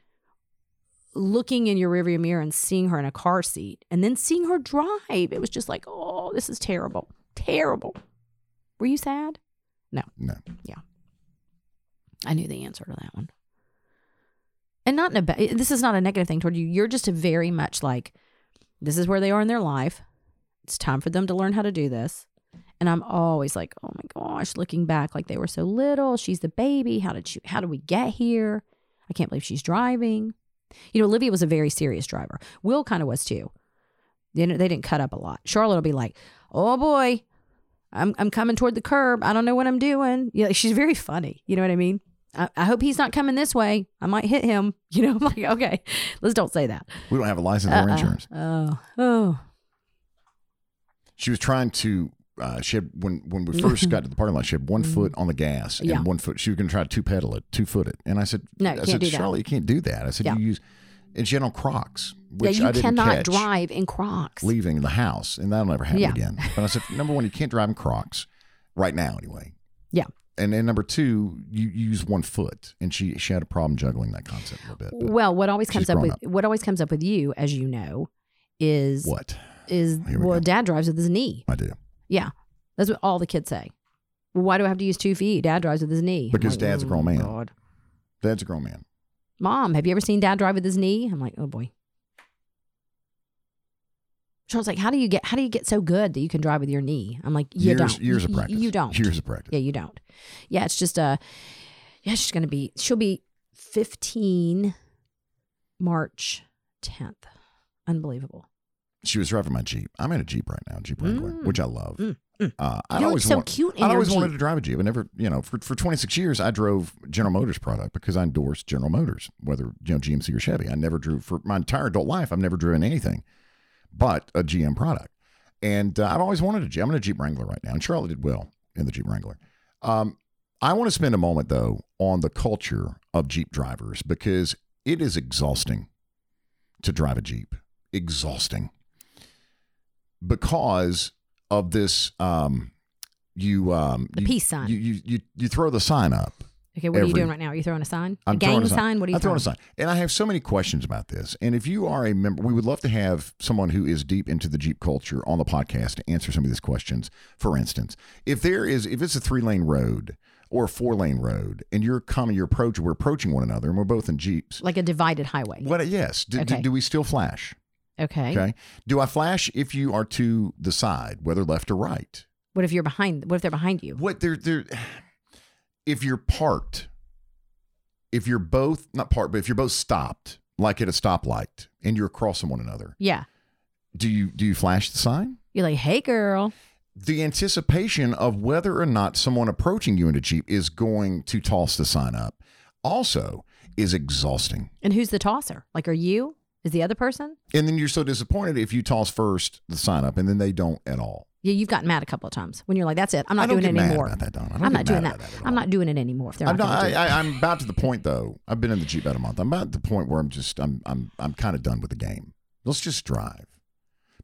looking in your rearview mirror and seeing her in a car seat and then seeing her drive. It was just like, oh, this is terrible. Terrible. Were you sad? No. No. Yeah. I knew the answer to that one. And not in a ba- eh, this is not a negative thing toward you. You're just a very much like this is where they are in their life. It's time for them to learn how to do this. And I'm always like, oh my gosh, looking back like they were so little. She's the baby. How did she how did we get here? I can't believe she's driving. You know, Olivia was a very serious driver. Will kind of was too. They didn't, they didn't cut up a lot. Charlotte will be like, oh boy, I'm I'm coming toward the curb. I don't know what I'm doing. Yeah, she's very funny. You know what I mean? I, I hope he's not coming this way. I might hit him. You know, I'm like, okay, let's don't say that. We don't have a license or Uh-uh. insurance. Oh, oh, She was trying to. Uh, she had when when we first got to the parking lot, she had one foot on the gas and Mm-hmm. Yeah. one foot. She was going to try to two pedal it, two foot it, and I said, No, I you can't said, do that. Charlotte, you can't do that. I said, Yeah. you use, and she had on Crocs, yeah. You I didn't cannot catch drive in Crocs. leaving the house, and that'll never happen Yeah. again. But I said, number one, you can't drive in Crocs right now, anyway. Yeah. And then number two, you, use one foot, and she she had a problem juggling that concept a little bit. Well, what always comes up grown with what always comes up with you, as you know, is what is we well, go. dad drives with his knee. I do Yeah, that's what all the kids say. Well, why do I have to use two feet? Dad drives with his knee. Because like, dad's a oh, grown "Oh, man." God. Dad's a grown man. Mom, have you ever seen dad drive with his knee? I'm like, oh boy. Charles like, how do you get how do you get so good that you can drive with your knee? I'm like, you years don't. years of You- practice. You don't. Years of practice. Yeah, you don't. Yeah, it's just a. yeah, she's gonna be she'll be 15 March 10th. Unbelievable. She was driving my Jeep. I'm in a Jeep right now, Jeep Wrangler, Mm. which I love. Mm, mm. Uh, I You look always so want- cute I always wanted to drive a Jeep. I never, you know, for, for 26 years, I drove General Motors product because I endorsed General Motors, whether you know GMC or Chevy. I never drove for my entire adult life. I've never driven anything but a GM product, and uh, I've always wanted a Jeep. I'm in a Jeep Wrangler right now, and Charlotte did well in the Jeep Wrangler. Um, I want to spend a moment though on the culture of Jeep drivers because it is exhausting to drive a Jeep. Exhausting because of this. Um, you um, The you, peace sign. You, you you you throw the sign up. Okay, what are you doing right now? Are you throwing a sign? I'm a gang throwing a sign? What are you I'm throwing throwing? a sign, and I have so many questions about this. And if you are a member, we would love to have someone who is deep into the Jeep culture on the podcast to answer some of these questions. For instance, if there is, if it's a three lane road or a four lane road, and you're coming, you're approaching, we're approaching one another, and we're both in Jeeps. Like a divided highway. What? Yes. Do, do, Okay. do we still flash? Okay. Okay. Do I flash if you are to the side, whether left or right? What if you're behind what if they're behind you? What they're they're if you're parked, if you're both not parked, but if you're both stopped, like at a stoplight, and you're crossing one another, Yeah. do you do you flash the sign? You're like, hey girl. The anticipation of whether or not someone approaching you in a Jeep is going to toss the sign up also is exhausting. And who's the tosser? Like, are you? Is the other person? And then you're so disappointed if you toss first the sign up and then they don't at all. Yeah, you've gotten mad a couple of times when you're like, "That's it. I'm I not doing it anymore. that. I I'm not doing that. that I'm not doing it anymore." If they're I'm, not, not, I. I, I'm about to the point though. I've been in the Jeep about a month. I'm about the point where I'm just I'm I'm I'm kind of done with the game. Let's just drive.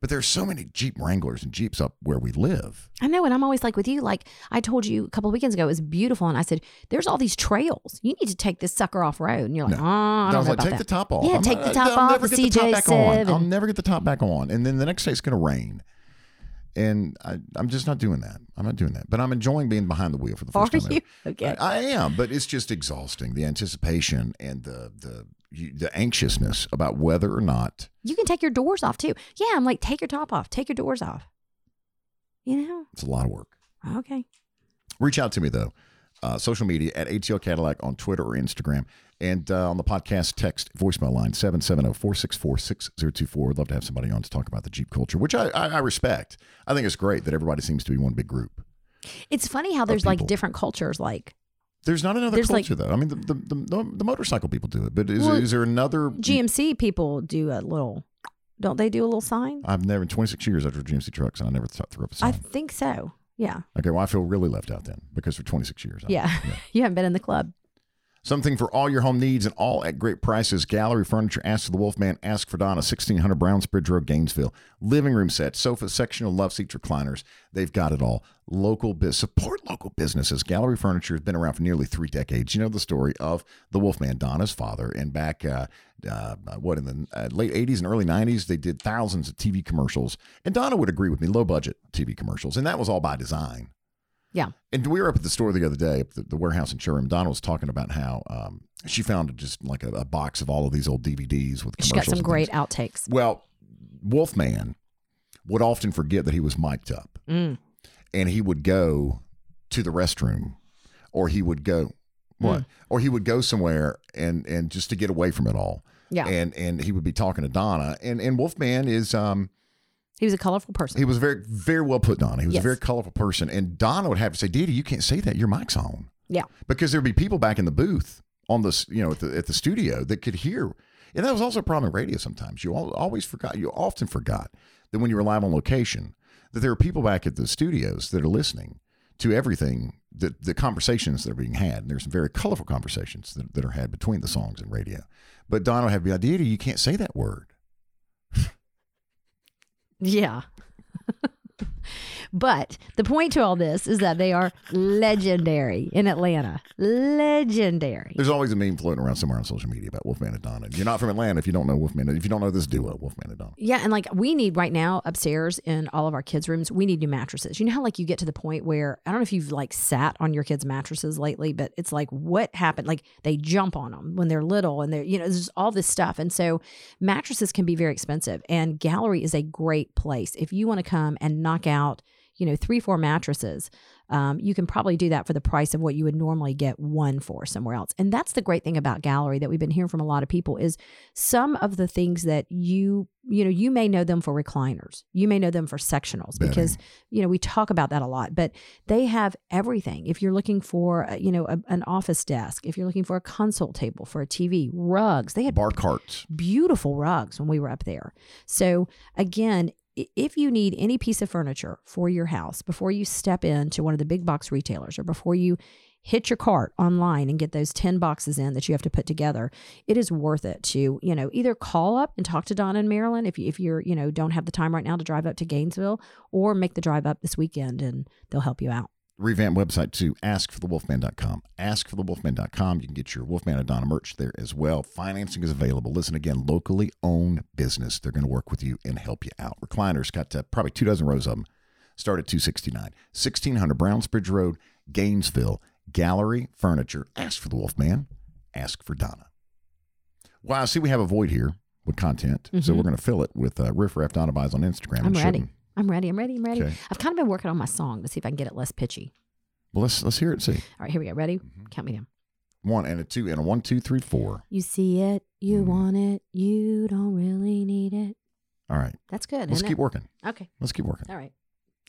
But there's so many Jeep Wranglers and Jeeps up where we live. I know, and I'm always like with you. Like I told you a couple of weekends ago, it was beautiful, and I said, "There's all these trails. You need to take this sucker off road." And you're like, No. "Oh, I I don't was know like, about take that." the top off. Yeah, I'm take not- the uh, top I'll off, Never get the top back on. I'll never get the top back on. And then the next day it's going to rain. And I, I'm just not doing that. I'm not doing that. But I'm enjoying being behind the wheel for the Are first time. you ever. okay? I, I am, but it's just exhausting. The anticipation and the the the anxiousness about whether or not you can take your doors off too. Yeah, I'm like, take your top off, take your doors off. You know? it's a lot of work. Okay. Reach out to me though. Uh, social media at ATL Cadillac on Twitter or Instagram. And uh, on the podcast, text voicemail line 770 464 6024. I'd love to have somebody on to talk about the Jeep culture, which I, I, I respect. I think it's great that everybody seems to be one big group. It's funny how there's like different cultures. Like There's not another There's, like- culture though. I mean, the the, the the motorcycle people do it, but is Well, is there another? GMC people do a little, don't they do a little sign? I've never in 26 years I drove GMC trucks and I never threw up a I sign. I think so. Yeah. okay, well I feel really left out then because for 26 years. I- Yeah. you haven't been in the club. Something for all your home needs and all at great prices. Gallery Furniture. Ask for the Wolfman. Ask for Donna. 1600 Brown Bridge Road, Gainesville. Living room set, sofa, sectional love seats, recliners. They've got it all. Local biz support local businesses. Gallery Furniture has been around for nearly three decades. You know the story of the Wolfman, Donna's father, and back uh, uh, what in the uh, late 80s and early 90s, they did thousands of TV commercials. And Donna would agree with me, low budget TV commercials, and that was all by design. Yeah. And we were up at the store the other day, the, the warehouse in showroom. Donna was talking about how um, she found just like a, a box of all of these old DVDs with commercials. She got some great things. outtakes. Well, Wolfman would often forget that he was mic'd up, Mm. and he would go to the restroom, or he would go what, or he would go somewhere and and just to get away from it all. Yeah. And and he would be talking to Donna, and and Wolfman is um He was a colorful person. he was very very well put Donna. He was Yes. a very colorful person, and Donna would have to say, "Didi, you can't say that. Your mic's on." yeah. because there'd be people back in the booth on this, you know, at the, at the studio that could hear. And that was also a problem in radio sometimes. You always forgot, you often forgot that when you were live on location, that there are people back at the studios that are listening to everything, that the conversations that are being had. And there's some very colorful conversations that, that are had between the songs and radio. But Donna would have the idea, you can't say that word. Yeah. but the point to all this is that they are legendary in Atlanta. Legendary. There's always a meme floating around somewhere on social media about Wolfman and Donna. You're not from Atlanta if you don't know Wolfman. If you don't know this duo, Wolfman and Donna. Yeah, and like we need right now upstairs in all of our kids' rooms, we need new mattresses. You know how like you get to the point where I don't know if you've like sat on your kids' mattresses lately, but it's like what happened? Like they jump on them when they're little, and they're you know there's all this stuff, and so mattresses can be very expensive. And Gallery is a great place if you want to come and knock out you know three four mattresses. Um, you can probably do that for the price of what you would normally get one for somewhere else. And that's the great thing about Gallery that we've been hearing from a lot of people is some of the things that you you know you may know them for recliners you may know them for sectionals because you know we talk about that a lot but they have everything if you're looking for uh, you know a, an office desk if you're looking for a console table for a tv rugs they had Bar carts. beautiful rugs when we were up there. So again, if you need any piece of furniture for your house before you step into one of the big box retailers or before you hit your cart online and get those 10 boxes in that you have to put together it is worth it to you know either call up and talk to don and marilyn if, you, if you're you know don't have the time right now to drive up to gainesville or make the drive up this weekend and they'll help you out revamp website to askforthewolfman.com. Askforthewolfman.com. You can get your Wolfman and Donna merch there as well. Financing is available. Listen again, locally owned business. They're going to work with you and help you out. Recliners got uh, probably two dozen rows of them. Start at 269 1600 Brownsbridge Road, Gainesville. Gallery Furniture. Ask for the Wolfman. Ask for Donna. Well, I see we have a void here with content, so we're going to fill it with uh, Riff Raff Donna Buys on Instagram. i'm and ready shouldn't- i'm ready i'm ready i'm ready Okay. i've kind of been working on my song to see if i can get it less pitchy Well, let's let's hear it. See all right here we go ready count me down one and a two and a one, two, three, four. You see it, you Mm. want it, you don't really need it. All right. That's good. Let's keep it? working. Okay. Let's keep working. All right.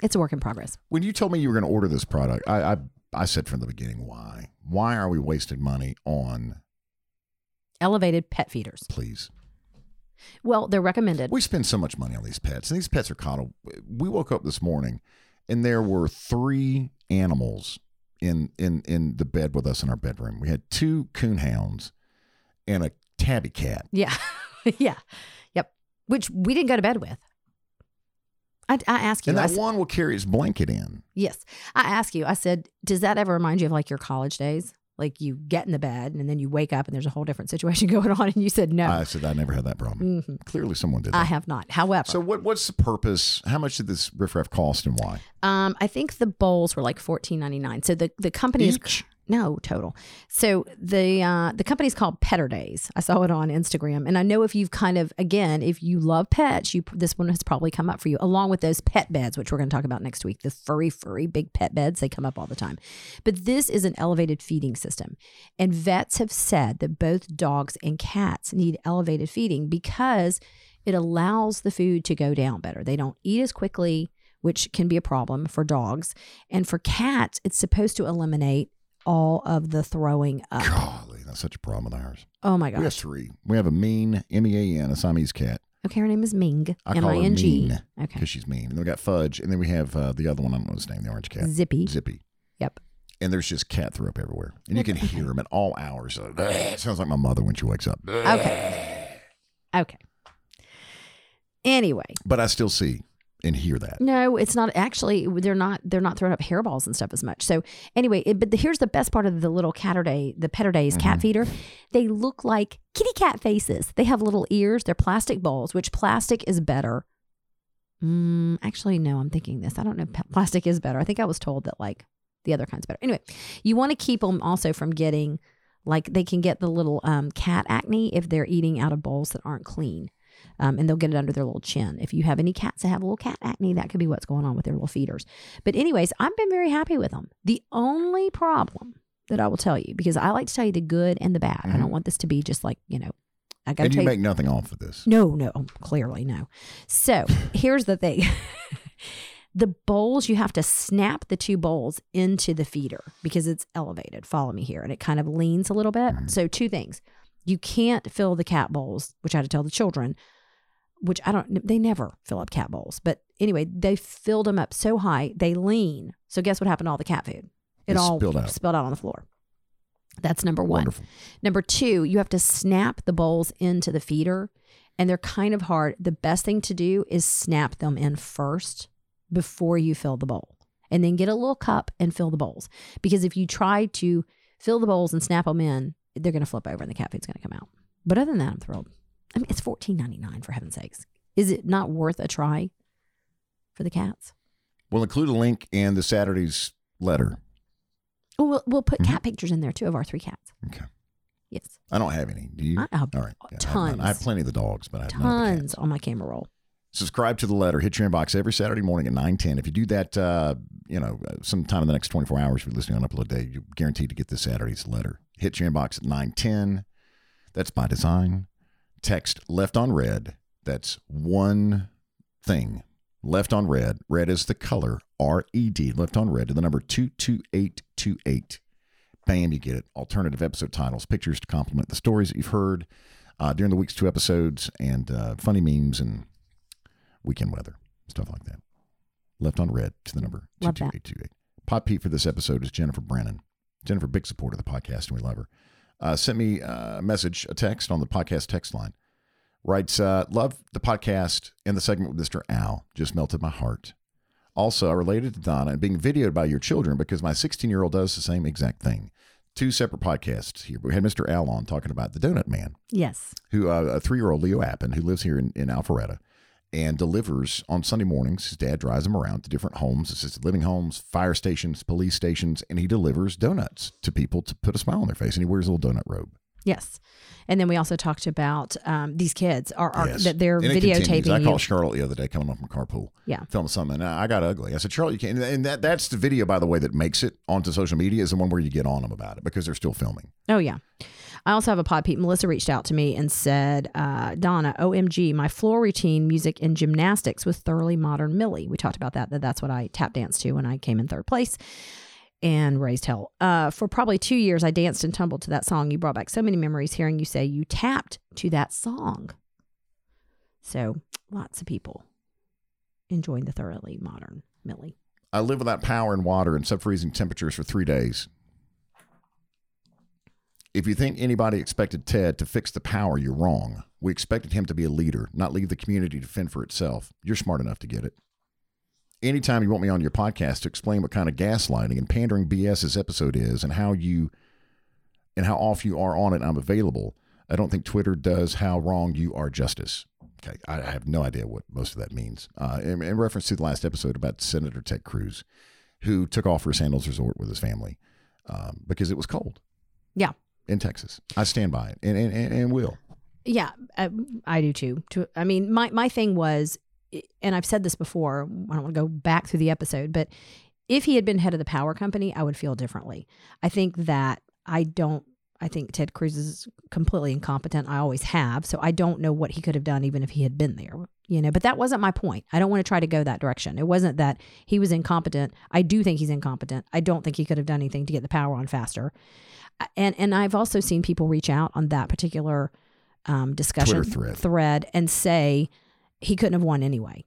It's a work in progress. When you told me you were going to order this product, I, I I said from the beginning, why? Why are we wasting money on? Elevated pet feeders. Please, Well, they're recommended. we spend so much money on these pets, and these pets are coddled. We woke up this morning, and there were three animals in in in the bed with us in our bedroom. We had two coonhounds and a tabby cat. Yeah. yeah. Yep. Which we didn't go to bed with. I, I ask you, And that s- one will carry his blanket in. yes, I ask you, I said, does that ever remind you of like your college days? Like you get in the bed and then you wake up and there's a whole different situation going on, and you said no. I said I never had that problem. Mhm. Clearly, someone did. That. I have not. However, So what what's the purpose? How much did this riffraff cost and why? Um, I think the bowls were like fourteen ninety nine. So the the company is Each? No total. So the uh, the company's called Petter Days. I saw it on Instagram, and I know if you've kind of again, if you love pets, you this one has probably come up for you, along with those pet beds, which we're going to talk about next week. The furry, furry big pet beds they come up all the time. But this is an elevated feeding system, and vets have said that both dogs and cats need elevated feeding because it allows the food to go down better. They don't eat as quickly which can be a problem for dogs. And for cats, it's supposed to eliminate all of the throwing up. Golly, that's such a problem with ours. Oh my We have three. We have a mean M E A N, a Siamese cat, Okay, her name is Ming. I M I her Mean. Okay. because she's mean. And then we got Fudge, and then we have uh, the other one. I don't know his name, the orange cat, Zippy. Zippy. Yep. And there's just cat throw up everywhere, and you can hear them at all hours. It sounds like my mother when she wakes up. Okay. Okay. Anyway, But I still see and hear that. no, it's not actually. They're not. They're not throwing up hairballs and stuff as much. So anyway, it, but the, here's the best part of the little Catter Day, the Petter Days Mm-hmm. cat feeder. They look like kitty cat faces. They have little ears. They're plastic bowls, which plastic is better. Mm, actually, no. I'm thinking this. I don't know. if Plastic is better. I think I was told that like the other kind's better. Anyway, you want to keep them also from getting like they can get the little um, cat acne if they're eating out of bowls that aren't clean. Um, and they'll get it under their little chin. If you have any cats that have a little cat acne, that could be what's going on with their little feeders. But, anyways, I've been very happy with them. The only problem that I will tell you, because I like to tell you the good and the bad, I don't want this to be just like, you know, I got to And you you. make nothing off of this. No, no, clearly no. So here's the thing the bowls, you have to snap the two bowls into the feeder because it's elevated. Follow me here. And it kind of leans a little bit. So, two things you can't fill the cat bowls, which I had to tell the children, which I don't, they never fill up cat bowls. But anyway, they filled them up so high, they lean. So, guess what happened to all the cat food? It It all spilled out. spilled out on the floor. That's number one. Wonderful. Number two, you have to snap the bowls into the feeder, and they're kind of hard. The best thing to do is snap them in first before you fill the bowl, and then get a little cup and fill the bowls. Because if you try to fill the bowls and snap them in, they're going to flip over and the cat food's going to come out. But other than that, I'm thrilled. I mean, it's fourteen ninety nine for heaven's sakes. Is it not worth a try for the cats? We'll include a link in the Saturday's letter. Oh, we'll, we'll put Mm-hmm. cat pictures in there too of our three cats. Okay. Yes, I don't have any. Do you? I have All right. Yeah, I have tons. I have plenty of the dogs, but I have none of the cats. tons on my camera roll. subscribe to the letter hit your inbox every saturday morning at 9.10 if you do that uh, you know sometime in the next 24 hours if you're listening on upload day you're guaranteed to get this saturday's letter hit your inbox at 9.10 that's by design. Text left on red. That's one thing. Left on red. Red is the color r-e-d left on red to the number 22828 bam you get it. Alternative episode titles pictures to complement the stories that you've heard uh, during the week's two episodes and uh, funny memes and weekend weather, stuff like that. Left on red to the number Love 22828. Pot Pete for this episode is Jennifer Brennan. Jennifer, big supporter of the podcast, and we love her. Uh, sent me uh, a message, a text on the podcast text line. Writes, uh, love the podcast and the segment with Mr. Al. Just melted my heart. Also, I related to Donna and being videoed by your children because my 16 year old does the same exact thing. Two separate podcasts here. We had Mr. Al on talking about the Donut Man Yes. who uh, a three year old Leo Appen who lives here in, in Alpharetta and delivers on Sunday mornings. His dad drives him around to different homes, assisted living homes, fire stations, police stations, and he delivers donuts to people to put a smile on their face. And he wears a little donut robe. Yes. And then we also talked about um, these kids are, are Yes. that they're continues. videotaping I called Charlotte the other day coming off from carpool. Yeah. Filming something. And I got ugly. I said, Charlotte, you can't. And that, that's the video, by the way, that makes it onto social media is the one where you get on them about it because they're still filming. Oh yeah. I also have a pod Pete. Melissa reached out to me and said, uh, Donna, OMG, my floor routine, music, and gymnastics was thoroughly modern Millie. We talked about that, that that's what I tap danced to when I came in third place and raised hell. Uh, for probably two years, I danced and tumbled to that song. You brought back so many memories hearing you say you tapped to that song. So lots of people enjoying the thoroughly modern Millie. I live without power and water and sub freezing temperatures for three days. If you think anybody expected Ted to fix the power, you're wrong. We expected him to be a leader, not leave the community to fend for itself. You're smart enough to get it. Anytime you want me on your podcast to explain what kind of gaslighting and pandering BS this episode is and how you and how off you are on it, I'm available. I don't think Twitter does how wrong you are justice. Okay, I have no idea what most of that means. Uh, in, in reference to the last episode about Senator Ted Cruz, who took off for Sandals Resort with his family um, because it was cold Yeah. In Texas. I stand by it and, and, and, and will. Yeah, uh, I do too. To, I mean, my my thing was, and I've said this before. I don't want to go back through the episode, but if he had been head of the power company, I would feel differently. I think that I don't. I think Ted Cruz is completely incompetent. I always have. So I don't know what he could have done even if he had been there. you know, but that wasn't my point. I don't want to try to go that direction. It wasn't that he was incompetent. I do think he's incompetent. I don't think he could have done anything to get the power on faster. And and I've also seen people reach out on that particular um, discussion Twitter thread. and say he couldn't have won anyway.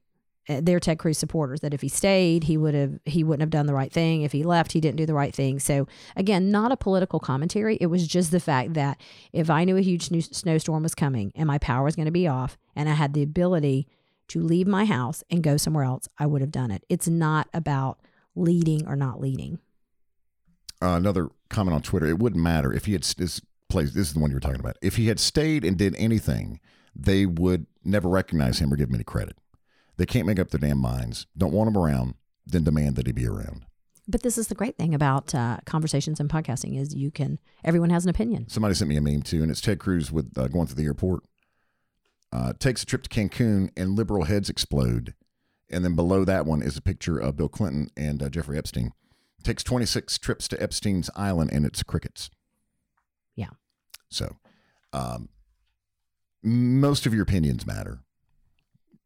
Uh, They're Ted Cruz supporters that if he stayed, he would have he wouldn't have done the right thing. If he left, he didn't do the right thing. So again, not a political commentary. It was just the fact that if I knew a huge snow- snowstorm was coming and my power was going to be off, and I had the ability to leave my house and go somewhere else, I would have done it. It's not about leading or not leading. Uh, another comment on Twitter. It wouldn't matter if he had this place. This is the one you were talking about. If he had stayed and did anything, they would never recognize him or give him any credit. They can't make up their damn minds. Don't want him around, then demand that he be around. But this is the great thing about uh, conversations and podcasting is you can everyone has an opinion. Somebody sent me a meme too, and it's Ted Cruz with uh, going through the airport. Uh, takes a trip to Cancun, and liberal heads explode. And then below that one is a picture of Bill Clinton and uh, Jeffrey Epstein. Takes 26 trips to Epstein's island, and it's crickets. Yeah. So, um, most of your opinions matter.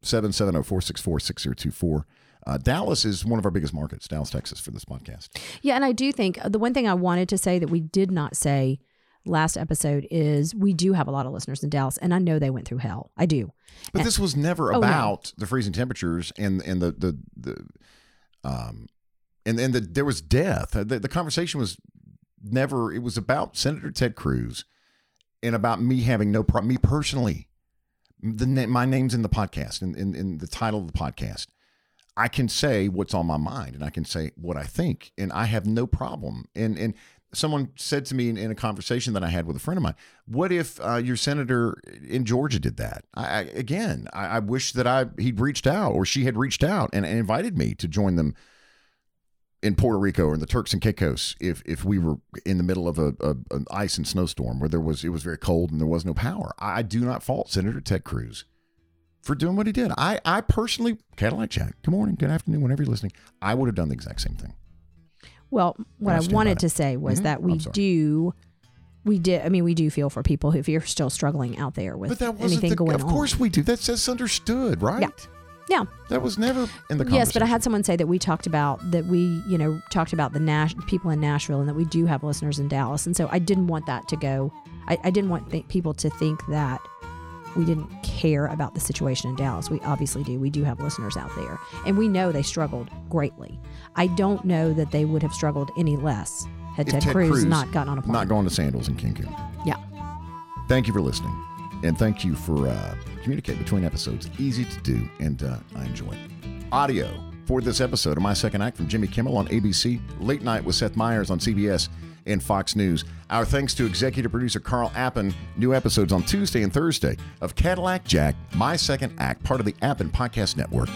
770 464 6024. Uh, Dallas is one of our biggest markets, Dallas, Texas, for this podcast. Yeah, and I do think uh, the one thing I wanted to say that we did not say last episode is we do have a lot of listeners in Dallas, and I know they went through hell. I do. But And- this was never Oh, no. about the freezing temperatures and and the the the um and and the, there was death. The, the conversation was never. It was about Senator Ted Cruz and about me having no problem. Me personally, the my name's in the podcast in, in in the title of the podcast. I can say what's on my mind and I can say what I think, and I have no problem. And and someone said to me in, in a conversation that I had with a friend of mine, "What if uh, your senator in Georgia did that?" I, I again, I, I wish that I he'd reached out or she had reached out and, and invited me to join them in Puerto Rico or in the Turks and Caicos if if we were in the middle of a, a an ice and snowstorm where there was it was very cold and there was no power. I, do not fault Senator Ted Cruz for doing what he did. I I personally Cadillac Jack. Good morning, good afternoon, whenever you're listening. I would have done the exact same thing. Well, what I I wanted to say was Mhm. that we do, we did. I mean, we do feel for people who, if you're still struggling out there with But that wasn't anything the, going Of on. course we do. That's that's understood, right? Yeah. Yeah. That was never in the conversation. Yes, but I had someone say that we talked about that we, you know, talked about the Nash people in Nashville and that we do have listeners in Dallas, and so I didn't want that to go. I, I didn't want th- people to think that we didn't care about the situation in Dallas. We obviously do. We do have listeners out there, and we know they struggled greatly. I don't know that they would have struggled any less had Ted, Ted Cruz, Cruz not gotten on a plane. not going to Sandals in Cancun. yeah. Thank you for listening, and thank you for uh, communicating between episodes. Easy to do, and uh, I enjoy it. Audio for this episode of My Second Act from Jimmy Kimmel on ABC, Late Night with Seth Meyers on CBS, and Fox News. Our thanks to executive producer Carl Appen. New episodes on Tuesday and Thursday of Cadillac Jack, My Second Act, part of the Appen Podcast Network.